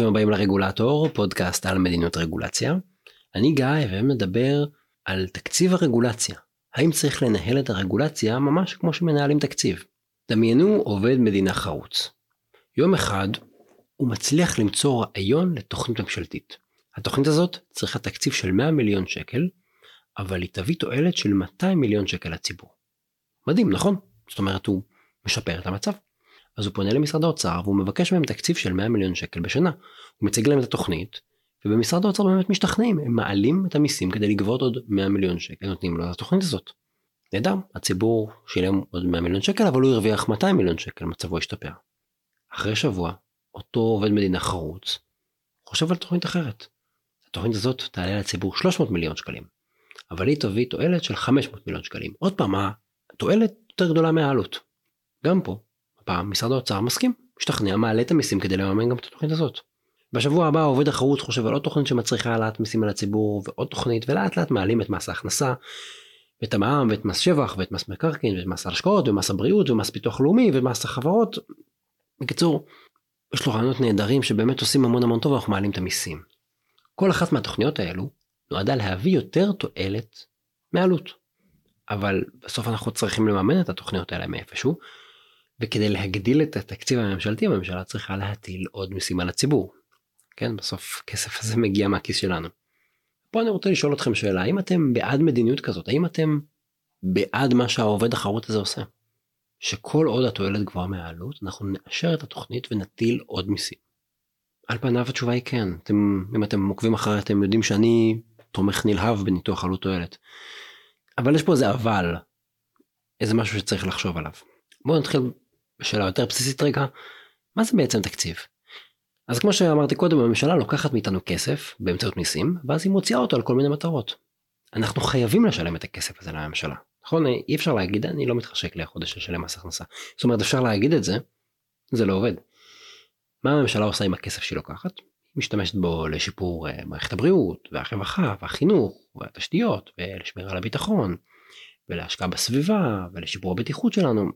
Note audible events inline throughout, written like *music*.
ברוכים הבאים לרגולטור, פודקאסט על מדיניות רגולציה. אני גיא ומדבר על תקציב הרגולציה. האם צריך לנהל את הרגולציה ממש כמו שמנהלים תקציב? דמיינו עובד מדינה חרוץ. יום אחד הוא מצליח למצוא רעיון לתוכנית ממשלתית. התוכנית הזאת צריכה תקציב של 100 מיליון שקל, אבל היא תביא תועלת של 200 מיליון שקל לציבור. מדהים, נכון? זאת אומרת, הוא משפר את המצב. אז הוא פונה למשרד האוצר והוא מבקש מהם תקציב של 100 מיליון שקל בשנה. הוא מציג להם את התוכנית, ובמשרד האוצר באמת משתכנעים, הם מעלים את המיסים כדי לגבות עוד 100 מיליון שקל, נותנים לו את התוכנית הזאת. נהדר, הציבור שילם עוד 100 מיליון שקל, אבל הוא הרוויח 200 מיליון שקל, מצבו השתפר. אחרי שבוע, אותו עובד מדינה חרוץ, חושב על תוכנית אחרת. התוכנית הזאת תעלה לציבור 300 מיליון שקלים, אבל היא תביא תועלת של 500 מיליון שקלים. עוד פעם, התועלת יותר גדולה מהעלות. גם פה, הפעם משרד האוצר מסכים, משתכנע, מעלה את המיסים כדי לממן גם את התוכנית הזאת. בשבוע הבא העובד החרוץ חושב על עוד תוכנית שמצריכה העלאת מיסים על הציבור ועוד תוכנית ולאט לאט מעלים את מס ההכנסה ואת המע"מ ואת מס שבח ואת מס מקרקעין ואת מס ההשקעות ומס הבריאות ומס ביטוח לאומי ומס החברות. בקיצור, יש לו רעיונות נהדרים שבאמת עושים המון המון טוב ואנחנו מעלים את המיסים. כל אחת מהתוכניות האלו נועדה להביא יותר תועלת מעלות. אבל בסוף אנחנו צריכים לממן את התוכניות האלה מאיפשהו וכדי להגדיל את התקציב הממשלתי הממשלה צריכה להטיל עוד מיסים על הציבור. כן בסוף כסף הזה *laughs* מגיע מהכיס שלנו. פה אני רוצה לשאול אתכם שאלה האם אתם בעד מדיניות כזאת האם אתם בעד מה שהעובד החרוט הזה עושה. שכל עוד התועלת גבוהה מהעלות אנחנו נאשר את התוכנית ונטיל עוד מיסים. על פניו התשובה היא כן אתם אם אתם עוקבים אחרי אתם יודעים שאני תומך נלהב בניתוח עלות תועלת. אבל יש פה איזה אבל איזה משהו שצריך לחשוב עליו. בואו נתחיל בשאלה יותר בסיסית רגע, מה זה בעצם תקציב? אז כמו שאמרתי קודם, הממשלה לוקחת מאיתנו כסף באמצעות מיסים, ואז היא מוציאה אותו על כל מיני מטרות. אנחנו חייבים לשלם את הכסף הזה לממשלה. נכון? אי אפשר להגיד, אני לא מתחשק לי החודש לשלם מס הכנסה. זאת אומרת, אפשר להגיד את זה, זה לא עובד. מה הממשלה עושה עם הכסף שהיא לוקחת? משתמשת בו לשיפור אה, מערכת הבריאות, והרווחה, והחינוך, והתשתיות, ולשמירה על הביטחון, ולהשקעה בסביבה, ולשיפור הבטיחות שלנו.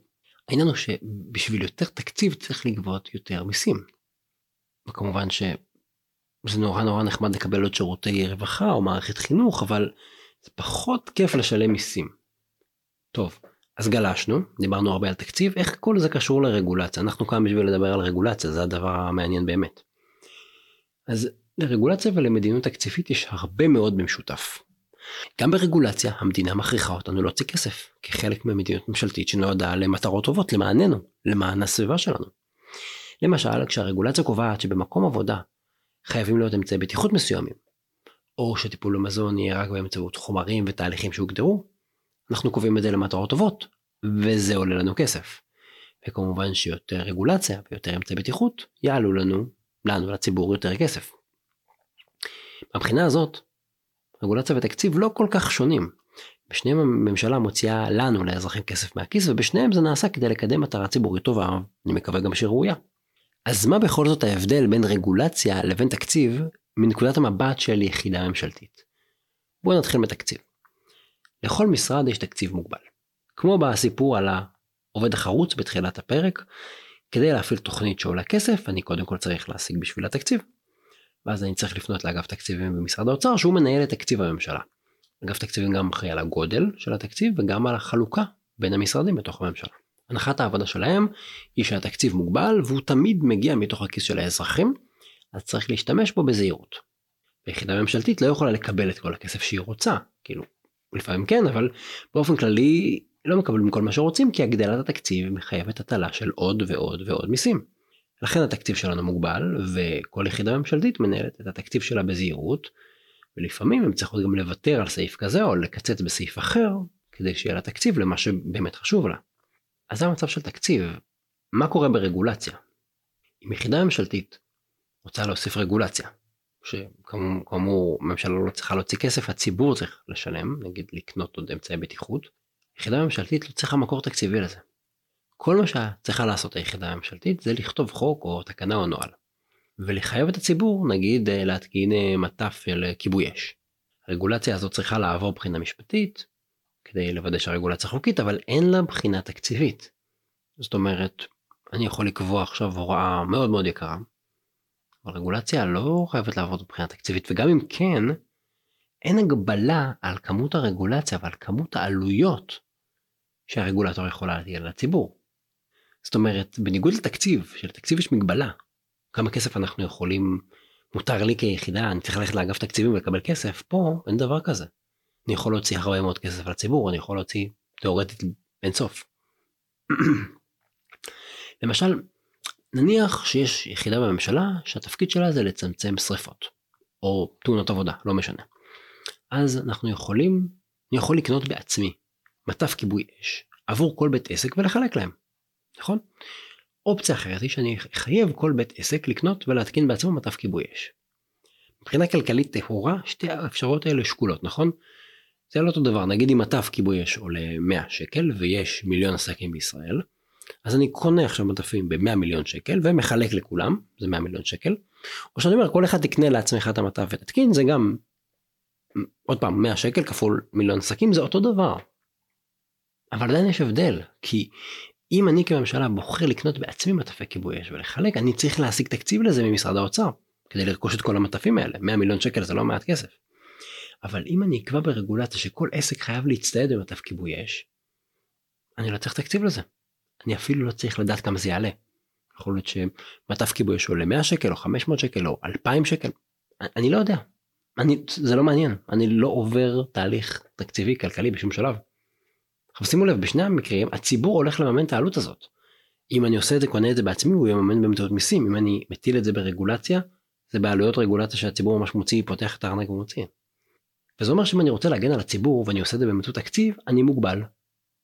העניין הוא שבשביל יותר תקציב צריך לגבות יותר מיסים. וכמובן שזה נורא נורא נחמד לקבל עוד שירותי רווחה או מערכת חינוך אבל זה פחות כיף לשלם מיסים. טוב אז גלשנו דיברנו הרבה על תקציב איך כל זה קשור לרגולציה אנחנו כאן בשביל לדבר על רגולציה זה הדבר המעניין באמת. אז לרגולציה ולמדיניות תקציבית יש הרבה מאוד במשותף. גם ברגולציה המדינה מכריחה אותנו להוציא כסף כחלק ממדיניות ממשלתית שנועדה למטרות טובות למעננו למען הסביבה שלנו. למשל כשהרגולציה קובעת שבמקום עבודה חייבים להיות אמצעי בטיחות מסוימים או שטיפול במזון יהיה רק באמצעות חומרים ותהליכים שהוגדרו אנחנו קובעים את זה למטרות טובות וזה עולה לנו כסף. וכמובן שיותר רגולציה ויותר אמצעי בטיחות יעלו לנו לנו לציבור יותר כסף. מבחינה הזאת רגולציה ותקציב לא כל כך שונים. בשניהם הממשלה מוציאה לנו לאזרחים כסף מהכיס ובשניהם זה נעשה כדי לקדם מטרה ציבורית טובה, אני מקווה גם שראויה. אז מה בכל זאת ההבדל בין רגולציה לבין תקציב מנקודת המבט של יחידה ממשלתית? בואו נתחיל בתקציב. לכל משרד יש תקציב מוגבל. כמו בסיפור על העובד החרוץ בתחילת הפרק, כדי להפעיל תוכנית שעולה כסף אני קודם כל צריך להשיג בשביל התקציב. ואז אני צריך לפנות לאגף תקציבים במשרד האוצר שהוא מנהל את תקציב הממשלה. אגף תקציבים גם אחראי על הגודל של התקציב וגם על החלוקה בין המשרדים בתוך הממשלה. הנחת העבודה שלהם היא שהתקציב מוגבל והוא תמיד מגיע מתוך הכיס של האזרחים, אז צריך להשתמש בו בזהירות. ויחידה ממשלתית לא יכולה לקבל את כל הכסף שהיא רוצה, כאילו, לפעמים כן, אבל באופן כללי לא מקבלים כל מה שרוצים כי הגדלת התקציב מחייבת הטלה של עוד ועוד ועוד מיסים. לכן התקציב שלנו מוגבל וכל יחידה ממשלתית מנהלת את התקציב שלה בזהירות ולפעמים הם צריכות גם לוותר על סעיף כזה או לקצץ בסעיף אחר כדי שיהיה לה תקציב למה שבאמת חשוב לה. אז זה המצב של תקציב. מה קורה ברגולציה? אם יחידה ממשלתית רוצה להוסיף רגולציה, שכאמור ממשלה לא צריכה להוציא כסף, הציבור צריך לשלם, נגיד לקנות עוד אמצעי בטיחות, יחידה ממשלתית לא צריכה מקור תקציבי לזה. כל מה שצריכה לעשות היחידה הממשלתית זה לכתוב חוק או תקנה או נוהל. ולחייב את הציבור נגיד אה, להתקין אה, מטף של אה, כיבוי אש. הרגולציה הזאת צריכה לעבור בחינה משפטית כדי לוודא שהרגולציה חוקית אבל אין לה בחינה תקציבית. זאת אומרת אני יכול לקבוע עכשיו הוראה מאוד מאוד יקרה אבל רגולציה לא חייבת לעבוד מבחינה תקציבית, וגם אם כן, אין הגבלה על כמות הרגולציה ועל כמות העלויות שהרגולטור יכול להטיל על הציבור. זאת אומרת, בניגוד לתקציב, שלתקציב יש מגבלה, כמה כסף אנחנו יכולים, מותר לי כיחידה, אני צריך ללכת לאגף תקציבים ולקבל כסף, פה אין דבר כזה. אני יכול להוציא הרבה מאוד כסף לציבור, אני יכול להוציא תאורטית אינסוף. *clears throat* למשל, נניח שיש יחידה בממשלה שהתפקיד שלה זה לצמצם שריפות, או תאונות עבודה, לא משנה. אז אנחנו יכולים, אני יכול לקנות בעצמי מטף כיבוי אש עבור כל בית עסק ולחלק להם, נכון? אופציה אחרת היא שאני אחייב כל בית עסק לקנות ולהתקין בעצמו מטף כיבוי אש. מבחינה כלכלית טהורה שתי האפשרויות האלה שקולות נכון? זה לא אותו דבר נגיד אם מטף כיבוי אש עולה 100 שקל ויש מיליון עסקים בישראל אז אני קונה עכשיו מטפים ב-100 מיליון שקל ומחלק לכולם זה 100 מיליון שקל או שאני אומר כל אחד תקנה לעצמך את המטף ותתקין זה גם עוד פעם 100 שקל כפול מיליון עסקים זה אותו דבר. אבל עדיין יש הבדל כי אם אני כממשלה בוחר לקנות בעצמי מטפי כיבוי אש ולחלק אני צריך להשיג תקציב לזה ממשרד האוצר כדי לרכוש את כל המטפים האלה 100 מיליון שקל זה לא מעט כסף. אבל אם אני אקבע ברגולציה שכל עסק חייב להצטייד במטף כיבוי אש אני לא צריך תקציב לזה. אני אפילו לא צריך לדעת כמה זה יעלה. יכול להיות שמטף כיבוי אש עולה 100 שקל או 500 שקל או 2,000 שקל אני לא יודע. אני, זה לא מעניין אני לא עובר תהליך תקציבי כלכלי בשום שלב. עכשיו שימו לב בשני המקרים הציבור הולך לממן את העלות הזאת. אם אני עושה את זה קונה את זה בעצמי הוא יממן באמצעות מיסים אם אני מטיל את זה ברגולציה זה בעלויות רגולציה שהציבור ממש מוציא פותח את הארנק ומוציא. וזה אומר שאם אני רוצה להגן על הציבור ואני עושה את זה באמצעות תקציב אני מוגבל.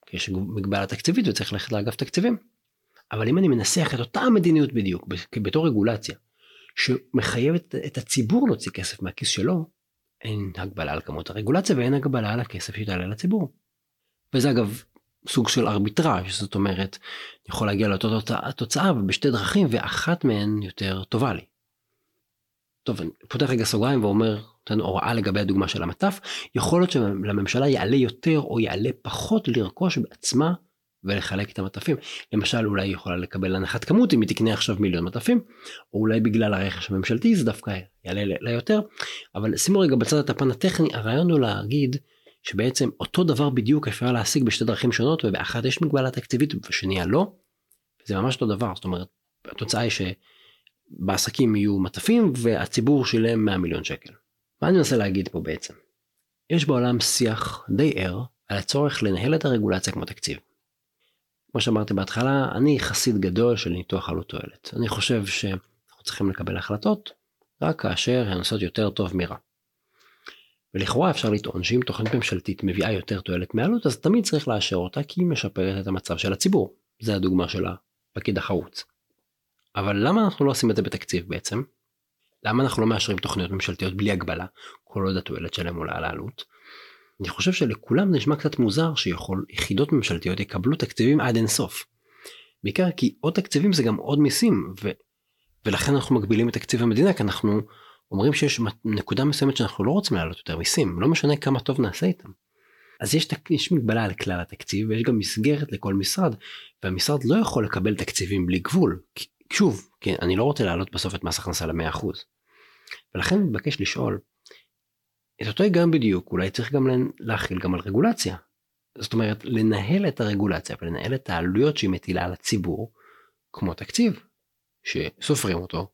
כי יש מגבלה תקציבית וצריך ללכת לאגף תקציבים. אבל אם אני מנסח את אותה המדיניות בדיוק בתור רגולציה שמחייבת את הציבור להוציא כסף מהכיס שלו אין הגבלה על כמות הרגולציה ואין הגבלה על הכסף שיתעלה לציבור. וזה אגב סוג של ארביטראז' זאת אומרת אני יכול להגיע לאותה תוצאה בשתי דרכים ואחת מהן יותר טובה לי. טוב אני פותח רגע סוגריים ואומר נותן הוראה לגבי הדוגמה של המטף יכול להיות שלממשלה יעלה יותר או יעלה פחות לרכוש בעצמה ולחלק את המטפים למשל אולי היא יכולה לקבל הנחת כמות אם היא תקנה עכשיו מיליון מטפים או אולי בגלל הרכש הממשלתי זה דווקא יעלה לה יותר אבל שימו רגע בצד את הפן הטכני הרעיון הוא להגיד שבעצם אותו דבר בדיוק אפשר להשיג בשתי דרכים שונות ובאחת יש מגבלה תקציבית ובשנייה לא. זה ממש אותו דבר זאת אומרת התוצאה היא שבעסקים יהיו מטפים והציבור שילם 100 מיליון שקל. מה אני מנסה להגיד פה בעצם? יש בעולם שיח די ער על הצורך לנהל את הרגולציה כמו תקציב. כמו שאמרתי בהתחלה אני חסיד גדול של ניתוח עלות תועלת אני חושב שאנחנו צריכים לקבל החלטות רק כאשר הן עושות יותר טוב מרע. ולכאורה אפשר לטעון שאם תוכנית ממשלתית מביאה יותר תועלת מעלות אז תמיד צריך לאשר אותה כי היא משפרת את המצב של הציבור. זה הדוגמה של הפקיד החרוץ. אבל למה אנחנו לא עושים את זה בתקציב בעצם? למה אנחנו לא מאשרים תוכניות ממשלתיות בלי הגבלה כל עוד התועלת שלהם עולה על העלות? אני חושב שלכולם נשמע קצת מוזר שיכול יחידות ממשלתיות יקבלו תקציבים עד אינסוף. בעיקר כי עוד תקציבים זה גם עוד מיסים ו... ולכן אנחנו מגבילים את תקציב המדינה כי אנחנו אומרים שיש נקודה מסוימת שאנחנו לא רוצים להעלות יותר מיסים, לא משנה כמה טוב נעשה איתם. אז יש, יש מגבלה על כלל התקציב ויש גם מסגרת לכל משרד, והמשרד לא יכול לקבל תקציבים בלי גבול. שוב, כן, אני לא רוצה להעלות בסוף את מס הכנסה ל-100%. ולכן מתבקש לשאול, את אותו היגיון בדיוק אולי צריך גם להכיל גם על רגולציה. זאת אומרת לנהל את הרגולציה ולנהל את העלויות שהיא מטילה על הציבור כמו תקציב שסופרים אותו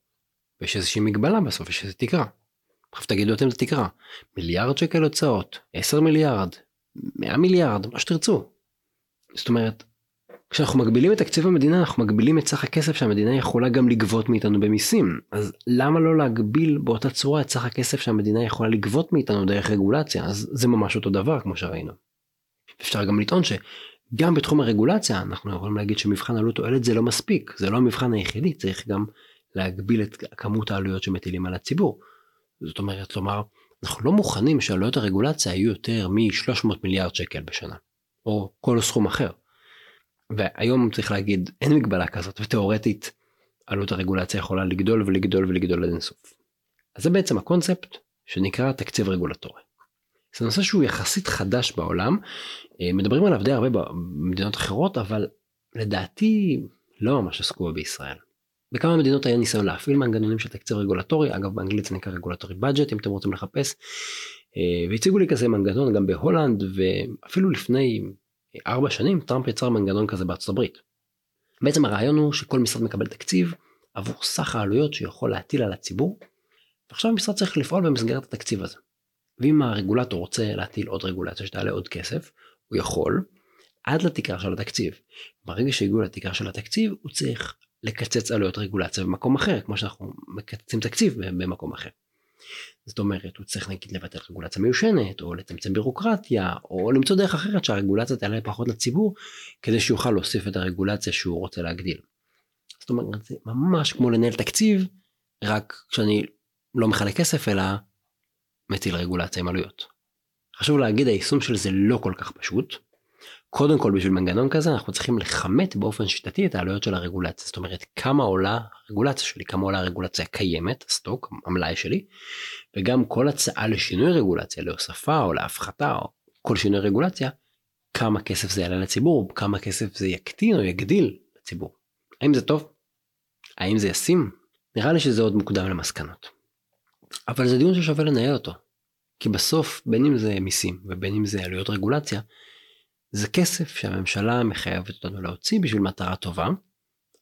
ויש איזושהי מגבלה בסוף, יש איזו תקרה. עכשיו תגידו אתם את התקרה, מיליארד שקל הוצאות, 10 מיליארד, 100 מיליארד, מה שתרצו. זאת אומרת, כשאנחנו מגבילים את תקציב המדינה אנחנו מגבילים את סך הכסף שהמדינה יכולה גם לגבות מאיתנו במיסים אז למה לא להגביל באותה צורה את סך הכסף שהמדינה יכולה לגבות מאיתנו דרך רגולציה אז זה ממש אותו דבר כמו שראינו. אפשר גם לטעון שגם בתחום הרגולציה אנחנו יכולים להגיד שמבחן עלות תועלת זה לא מספיק זה לא המבחן היחידי צריך גם להגביל את כמות העלויות שמטילים על הציבור. זאת אומרת לומר אנחנו לא מוכנים שעלויות הרגולציה יהיו יותר מ-300 מיליארד שקל בשנה או כל סכום אחר. והיום צריך להגיד אין מגבלה כזאת ותאורטית עלות הרגולציה יכולה לגדול ולגדול ולגדול עד אינסוף. אז זה בעצם הקונספט שנקרא תקציב רגולטורי. זה נושא שהוא יחסית חדש בעולם אה, מדברים עליו די הרבה במדינות אחרות אבל לדעתי לא ממש עסקו בישראל. בכמה מדינות היה ניסיון להפעיל מנגנונים של תקציב רגולטורי, אגב באנגלית זה נקרא regulatory budget אם אתם רוצים לחפש, אה, והציגו לי כזה מנגנון גם בהולנד ואפילו לפני ארבע שנים טראמפ יצר מנגנון כזה בארצות הברית. בעצם הרעיון הוא שכל משרד מקבל תקציב עבור סך העלויות שיכול להטיל על הציבור, ועכשיו המשרד צריך לפעול במסגרת התקציב הזה. ואם הרגולטור רוצה להטיל עוד רגולציה שתעלה עוד כסף, הוא יכול, עד לתקרה של התקציב. ברגע שהגיעו לתקרה של התקציב, הוא צריך לקצץ עלויות רגולציה במקום אחר, כמו שאנחנו מקצצים תקציב במקום אחר. זאת אומרת, הוא צריך נגיד לבטל רגולציה מיושנת, או לצמצם בירוקרטיה, או למצוא דרך אחרת שהרגולציה תעלה פחות לציבור, כדי שיוכל להוסיף את הרגולציה שהוא רוצה להגדיל. זאת אומרת, זה ממש כמו לנהל תקציב, רק כשאני לא מחלק כסף, אלא מטיל רגולציה עם עלויות. חשוב להגיד, היישום של זה לא כל כך פשוט. קודם כל בשביל מנגנון כזה אנחנו צריכים לכמת באופן שיטתי את העלויות של הרגולציה זאת אומרת כמה עולה הרגולציה שלי כמה עולה הרגולציה הקיימת סטוק המלאי שלי וגם כל הצעה לשינוי רגולציה להוספה או להפחתה או כל שינוי רגולציה כמה כסף זה יעלה לציבור כמה כסף זה יקטין או יגדיל לציבור. האם זה טוב? האם זה ישים? נראה לי שזה עוד מוקדם למסקנות. אבל זה דיון ששווה לנהל אותו. כי בסוף בין אם זה מיסים ובין אם זה עלויות רגולציה זה כסף שהממשלה מחייבת אותנו להוציא בשביל מטרה טובה,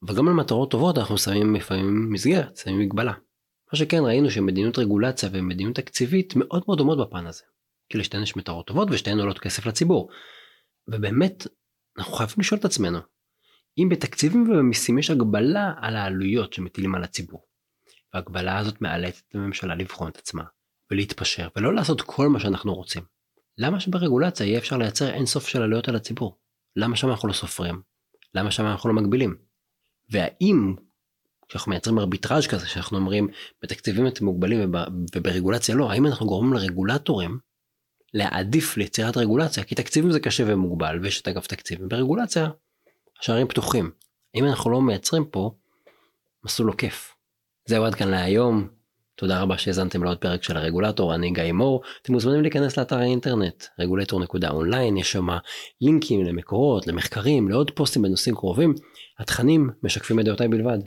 וגם על מטרות טובות אנחנו שמים לפעמים מסגרת, שמים מגבלה. מה שכן ראינו שמדיניות רגולציה ומדיניות תקציבית מאוד מאוד דומות בפן הזה. כי לשתיהן יש מטרות טובות ושתיהן עולות כסף לציבור. ובאמת, אנחנו חייבים לשאול את עצמנו, אם בתקציבים ובמיסים יש הגבלה על העלויות שמטילים על הציבור, וההגבלה הזאת מאלצת את הממשלה לבחון את עצמה, ולהתפשר, ולא לעשות כל מה שאנחנו רוצים. למה שברגולציה יהיה אפשר לייצר אין סוף של עלויות על הציבור? למה שם אנחנו לא סופרים? למה שם אנחנו לא מגבילים? והאם כשאנחנו מייצרים ארביטראז' כזה שאנחנו אומרים בתקציבים אתם מוגבלים וברגולציה לא, האם אנחנו גורמים לרגולטורים להעדיף ליצירת רגולציה כי תקציבים זה קשה ומוגבל ויש את אגף תקציב וברגולציה השערים פתוחים. האם אנחנו לא מייצרים פה מסלול עוקף. זהו עד כאן להיום. תודה רבה שהאזנתם לעוד פרק של הרגולטור, אני גיא מור. אתם מוזמנים להיכנס לאתר האינטרנט, רגולטור.אונליין, יש שם לינקים למקורות, למחקרים, לעוד פוסטים בנושאים קרובים. התכנים משקפים את דעותיי בלבד.